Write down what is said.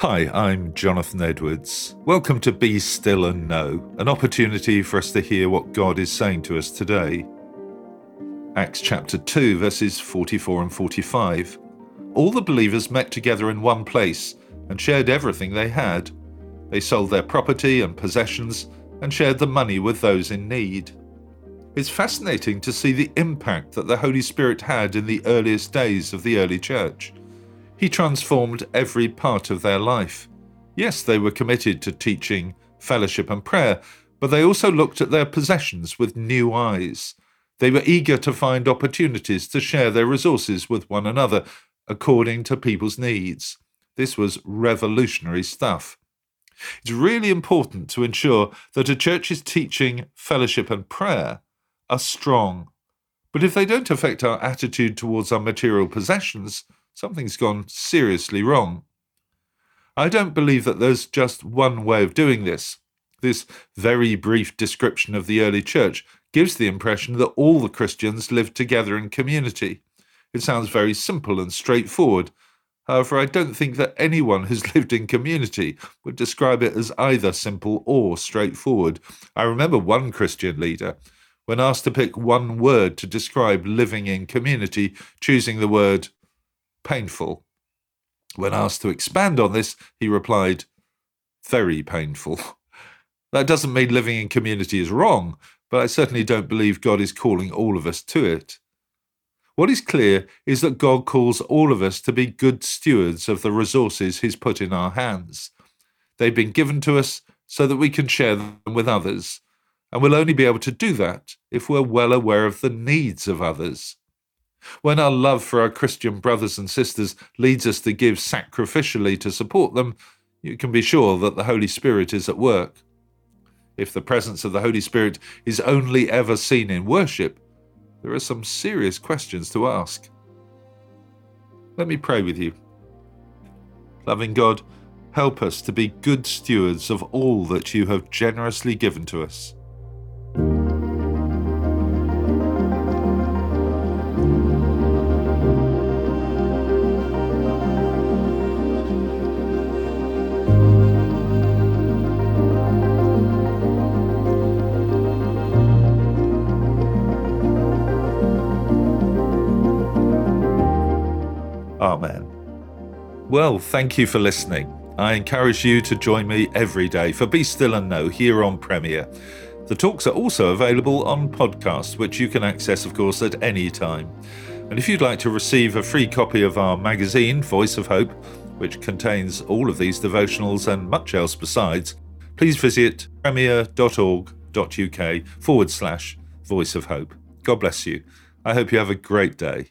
Hi, I'm Jonathan Edwards. Welcome to Be Still and Know, an opportunity for us to hear what God is saying to us today. Acts chapter 2, verses 44 and 45. All the believers met together in one place and shared everything they had. They sold their property and possessions and shared the money with those in need. It's fascinating to see the impact that the Holy Spirit had in the earliest days of the early church. He transformed every part of their life. Yes, they were committed to teaching, fellowship, and prayer, but they also looked at their possessions with new eyes. They were eager to find opportunities to share their resources with one another according to people's needs. This was revolutionary stuff. It's really important to ensure that a church's teaching, fellowship, and prayer are strong. But if they don't affect our attitude towards our material possessions, something's gone seriously wrong. I don't believe that there's just one way of doing this. This very brief description of the early church gives the impression that all the Christians lived together in community. It sounds very simple and straightforward. However, I don't think that anyone who's lived in community would describe it as either simple or straightforward. I remember one Christian leader, when asked to pick one word to describe living in community, choosing the word painful. When uh-huh. asked to expand on this, he replied, very painful. That doesn't mean living in community is wrong, but I certainly don't believe God is calling all of us to it. What is clear is that God calls all of us to be good stewards of the resources He's put in our hands. They've been given to us so that we can share them with others, and we'll only be able to do that if we're well aware of the needs of others. When our love for our Christian brothers and sisters leads us to give sacrificially to support them, you can be sure that the Holy Spirit is at work. If the presence of the Holy Spirit is only ever seen in worship, there are some serious questions to ask. Let me pray with you. Loving God, help us to be good stewards of all that you have generously given to us. Oh, Amen. Well, thank you for listening. I encourage you to join me every day for Be Still and Know here on Premier. The talks are also available on podcast, which you can access, of course, at any time. And if you'd like to receive a free copy of our magazine, Voice of Hope, which contains all of these devotionals and much else besides, please visit premier.org.uk forward slash voice of hope. God bless you. I hope you have a great day.